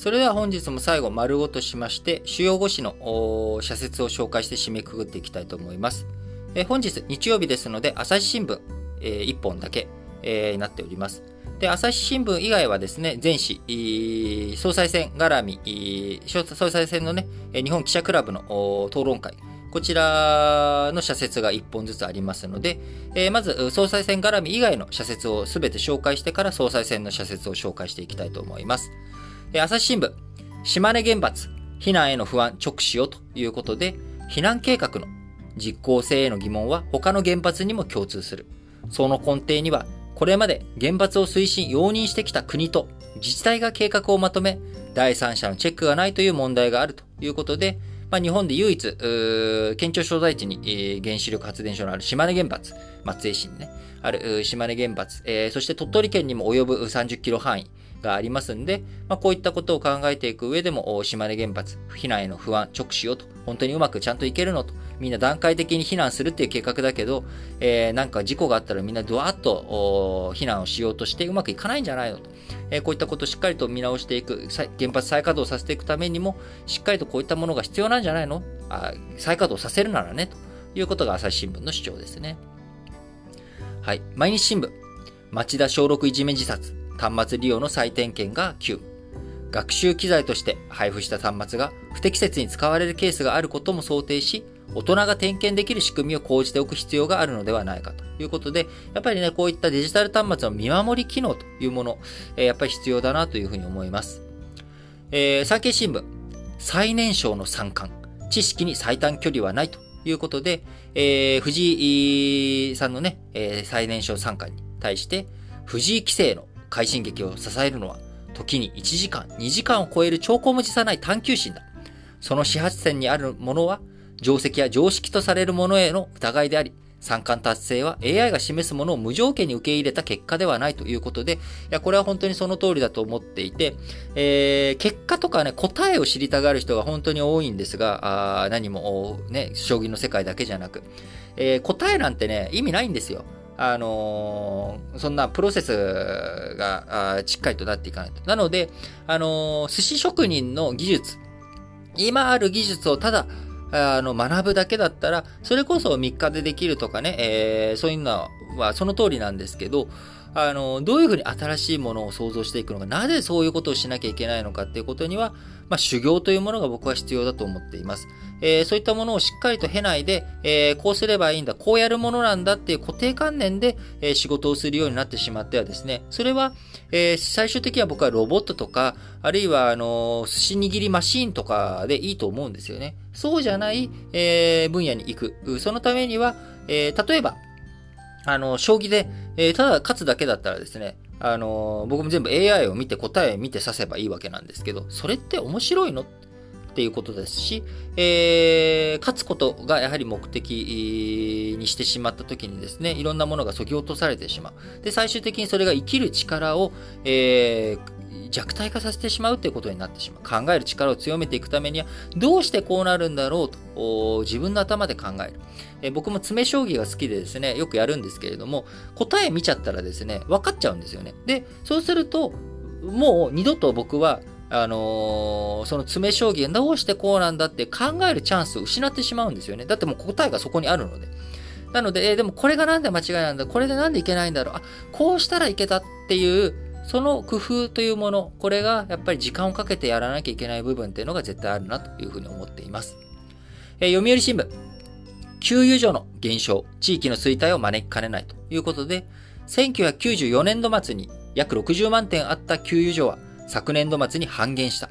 それでは本日も最後丸ごとしまして、主要語詞の社説を紹介して締めくくっていきたいと思います。え本日日曜日ですので、朝日新聞、えー、1本だけ、えー、なっております。で、朝日新聞以外はですね、全紙、総裁選絡み、総裁選のね、日本記者クラブの討論会、こちらの社説が1本ずつありますので、えー、まず総裁選絡み以外の社説をすべて紹介してから総裁選の社説を紹介していきたいと思います。朝日新聞、島根原発、避難への不安直視よということで、避難計画の実効性への疑問は他の原発にも共通する。その根底には、これまで原発を推進、容認してきた国と自治体が計画をまとめ、第三者のチェックがないという問題があるということで、まあ、日本で唯一、県庁所在地に、えー、原子力発電所のある島根原発、松江市にね、ある島根原発、えー、そして鳥取県にも及ぶ30キロ範囲がありますんで、まあ、こういったことを考えていく上でも、島根原発、避難への不安、直視よと、本当にうまくちゃんといけるのと、みんな段階的に避難するっていう計画だけど、えー、なんか事故があったらみんなドワーッと避難をしようとしてうまくいかないんじゃないのと。えー、こういったことをしっかりと見直していく、原発再稼働させていくためにも、しっかりとこういったものが必要なんじゃないの？あ再稼働させるならね、ということが朝日新聞の主張ですね。はい。毎日新聞。町田小6いじめ自殺。端末利用の再点検が急。学習機材として配布した端末が不適切に使われるケースがあることも想定し、大人が点検できる仕組みを講じておく必要があるのではないかということで、やっぱりね、こういったデジタル端末の見守り機能というもの、えー、やっぱり必要だなというふうに思います。えー、産経新聞、最年少の三冠、知識に最短距離はないということで、えー、藤井さんのね、えー、最年少三冠に対して、藤井棋聖の快進撃を支えるのは、時に1時間、2時間を超える兆候も辞さない探求心だ。その始発点にあるものは、定石や常識とされるものへの疑いであり、三冠達成は AI が示すものを無条件に受け入れた結果ではないということで、いや、これは本当にその通りだと思っていて、えー、結果とかね、答えを知りたがる人が本当に多いんですが、あ何もね、将棋の世界だけじゃなく、えー、答えなんてね、意味ないんですよ。あのー、そんなプロセスがしっかりとなっていかないと。なので、あのー、寿司職人の技術、今ある技術をただあの、学ぶだけだったら、それこそ3日でできるとかね、えー、そういうのはその通りなんですけど、あの、どういうふうに新しいものを創造していくのか、なぜそういうことをしなきゃいけないのかっていうことには、まあ、修行というものが僕は必要だと思っています。えー、そういったものをしっかりと経ないで、えー、こうすればいいんだ、こうやるものなんだっていう固定観念で、えー、仕事をするようになってしまってはですね、それは、え最終的には僕はロボットとか、あるいは、あの寿司握りマシーンとかでいいと思うんですよね。そうじゃない、え分野に行く。そのためには、え例えば、あの、将棋で、えただ勝つだけだったらですね、あの僕も全部 AI を見て答え見て指せばいいわけなんですけど、それって面白いの？っていうことですし、えー、勝つことがやはり目的にしてしまった時にですね、いろんなものがそぎ落とされてしまう。で、最終的にそれが生きる力を、えー、弱体化させてしまうということになってしまう。考える力を強めていくためには、どうしてこうなるんだろうと、自分の頭で考える。え僕も詰将棋が好きでですね、よくやるんですけれども、答え見ちゃったらですね、分かっちゃうんですよね。で、そうすると、もう二度と僕はあのー、その詰将棋がどうしてこうなんだって考えるチャンスを失ってしまうんですよね。だってもう答えがそこにあるので。なので、えー、でもこれがなんで間違いなんだこれでなんでいけないんだろうあ、こうしたらいけたっていう、その工夫というもの、これがやっぱり時間をかけてやらなきゃいけない部分っていうのが絶対あるなというふうに思っています。えー、読売新聞。給油所の減少、地域の衰退を招きかねないということで、1994年度末に約60万点あった給油所は昨年度末に半減した。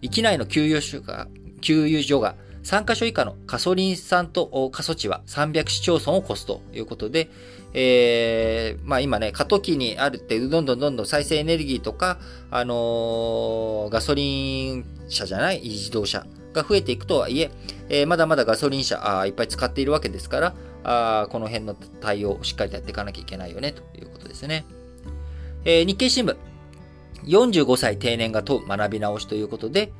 域内の給油所が、給油所が3カ所以下のガソリン産と過疎地は300市町村を超すということで、えー、まあ今ね、過渡期にあるって、どんどんどんどん再生エネルギーとか、あのー、ガソリン車じゃない自動車が増えていくとはいえ、えー、まだまだガソリン車あいっぱい使っているわけですから、あこの辺の対応をしっかりとやっていかなきゃいけないよね、ということですね。えー、日経新聞。45歳定年が問う学び直しということで、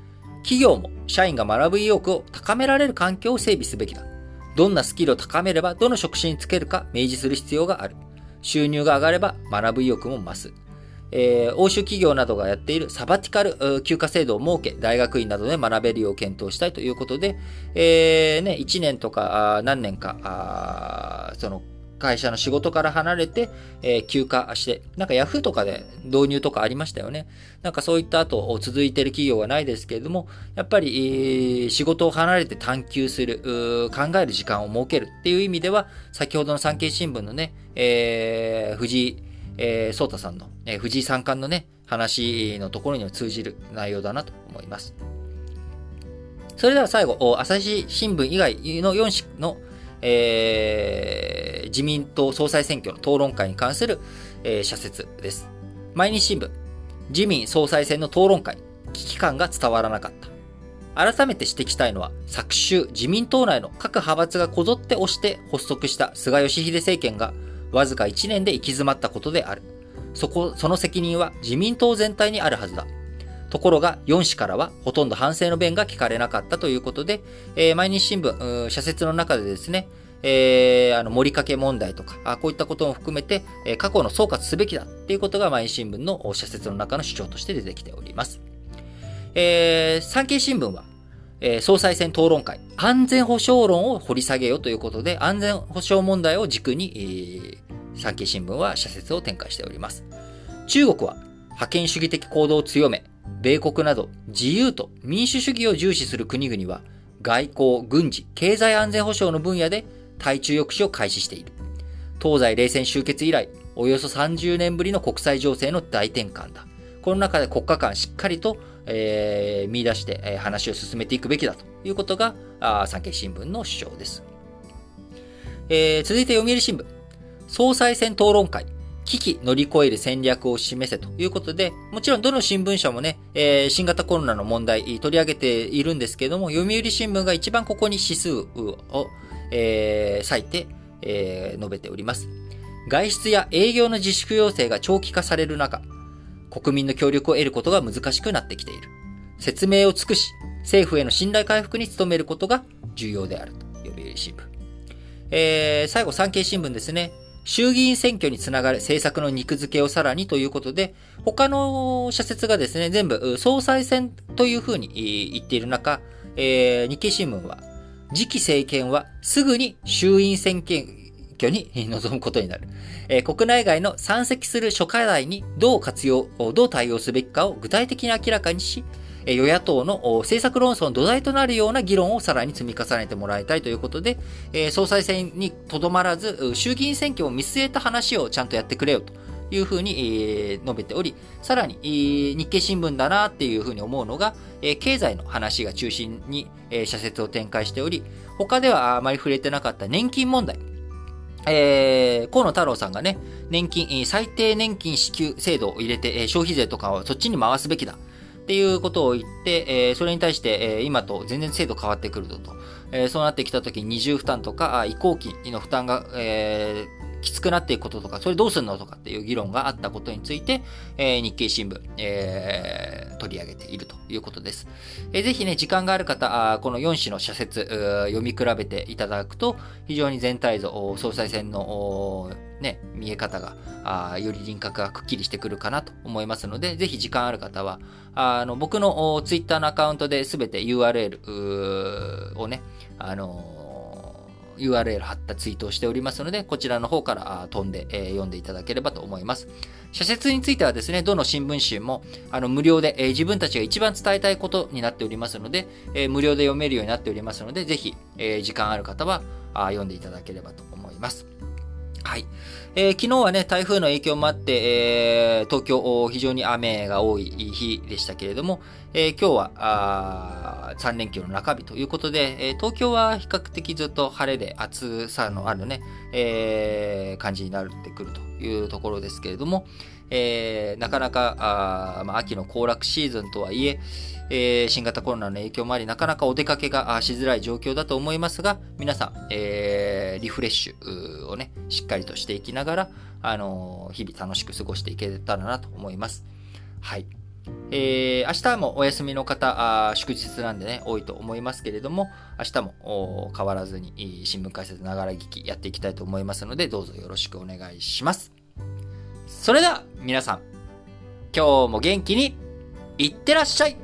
企業も社員が学ぶ意欲を高められる環境を整備すべきだ。どんなスキルを高めればどの職種につけるか明示する必要がある。収入が上がれば学ぶ意欲も増す。えー、欧州企業などがやっているサバティカル休暇制度を設け、大学院などで学べるよう検討したいということで、えー、ね、1年とか何年か、その会社の仕事から離れて、えー、休暇して、なんかヤフーとかで導入とかありましたよね。なんかそういった後続いてる企業はないですけれども、やっぱり、えー、仕事を離れて探求する、考える時間を設けるっていう意味では、先ほどの産経新聞のね、えー、藤井、えー、太さんの、えー、藤井三冠のね、話のところにも通じる内容だなと思います。それでは最後、朝日新聞以外の4紙のえー、自民党総裁選挙の討論会に関する、えー、社説です。毎日新聞、自民総裁選の討論会、危機感が伝わらなかった。改めて指摘したいのは、昨週自民党内の各派閥がこぞって押して発足した菅義偉政権が、わずか1年で行き詰まったことである。そこ、その責任は自民党全体にあるはずだ。ところが、4氏からはほとんど反省の弁が聞かれなかったということで、えー、毎日新聞、社説の中でですね、えー、あの、盛りかけ問題とか、あこういったことも含めて、えー、過去の総括すべきだっていうことが毎日新聞の社説の中の主張として出てきております。えー、産経新聞は、えー、総裁選討論会、安全保障論を掘り下げようということで、安全保障問題を軸に、えー、産経新聞は社説を展開しております。中国は、覇権主義的行動を強め、米国など自由と民主主義を重視する国々は、外交、軍事、経済安全保障の分野で対中抑止を開始している。東西冷戦終結以来、およそ30年ぶりの国際情勢の大転換だ。この中で国家間しっかりと、えー、見出して、えー、話を進めていくべきだということが、あ産経新聞の主張です。えー、続いて読売新聞。総裁選討論会。危機乗り越える戦略を示せということで、もちろんどの新聞社もね、えー、新型コロナの問題取り上げているんですけども、読売新聞が一番ここに指数を、えー、割いて、えー、述べております。外出や営業の自粛要請が長期化される中、国民の協力を得ることが難しくなってきている。説明を尽くし、政府への信頼回復に努めることが重要であると、読売新聞。えー、最後、産経新聞ですね。衆議院選挙につながる政策の肉付けをさらにということで、他の社説がですね、全部総裁選というふうに言っている中、えー、日経新聞は、次期政権はすぐに衆院選挙に臨むことになる。えー、国内外の山積する諸課題にどう活用、どう対応すべきかを具体的に明らかにし、与野党の政策論争の土台となるような議論をさらに積み重ねてもらいたいということで、総裁選にとどまらず、衆議院選挙を見据えた話をちゃんとやってくれよというふうに述べており、さらに日経新聞だなっていうふうに思うのが、経済の話が中心に社説を展開しており、他ではあまり触れてなかった年金問題。えー、河野太郎さんがね、年金、最低年金支給制度を入れて、消費税とかをそっちに回すべきだ。っていうことを言って、えー、それに対して、えー、今と全然制度変わってくると。えー、そうなってきたときに二重負担とか、移行期の負担が、えー、きつくなっていくこととか、それどうするのとかっていう議論があったことについて、えー、日経新聞、えー、取り上げているということです。えー、ぜひね、時間がある方、あこの4紙の社説、読み比べていただくと、非常に全体像、総裁選のね、見え方が、あより輪郭がくっきりしてくるかなと思いますので、ぜひ時間ある方は、あの僕のツイッターのアカウントで全て URL をね、あの URL 貼ったツイートをしておりますので、こちらの方から飛んで、えー、読んでいただければと思います。社説についてはですね、どの新聞紙もあの無料で、えー、自分たちが一番伝えたいことになっておりますので、えー、無料で読めるようになっておりますので、ぜひ、え時間ある方はあ読んでいただければと思います。はい。えー、昨日はね、台風の影響もあって、えー、東京、非常に雨が多い日でしたけれども、えー、今日はあ3連休の中日ということで、え東京は比較的ずっと晴れで暑さのあるね、え感じになってくるというところですけれども、えなかなかあ、まあ、秋の行楽シーズンとはいえ、えー、新型コロナの影響もあり、なかなかお出かけがしづらい状況だと思いますが、皆さん、えー、リフレッシュをね、しっかりとしていきながら、あのー、日々楽しく過ごしていけたらなと思います。はい。えー、明日もお休みの方、祝日なんでね、多いと思いますけれども、明日も変わらずに新聞解説ながら聞きやっていきたいと思いますので、どうぞよろしくお願いします。それでは、皆さん、今日も元気にいってらっしゃい。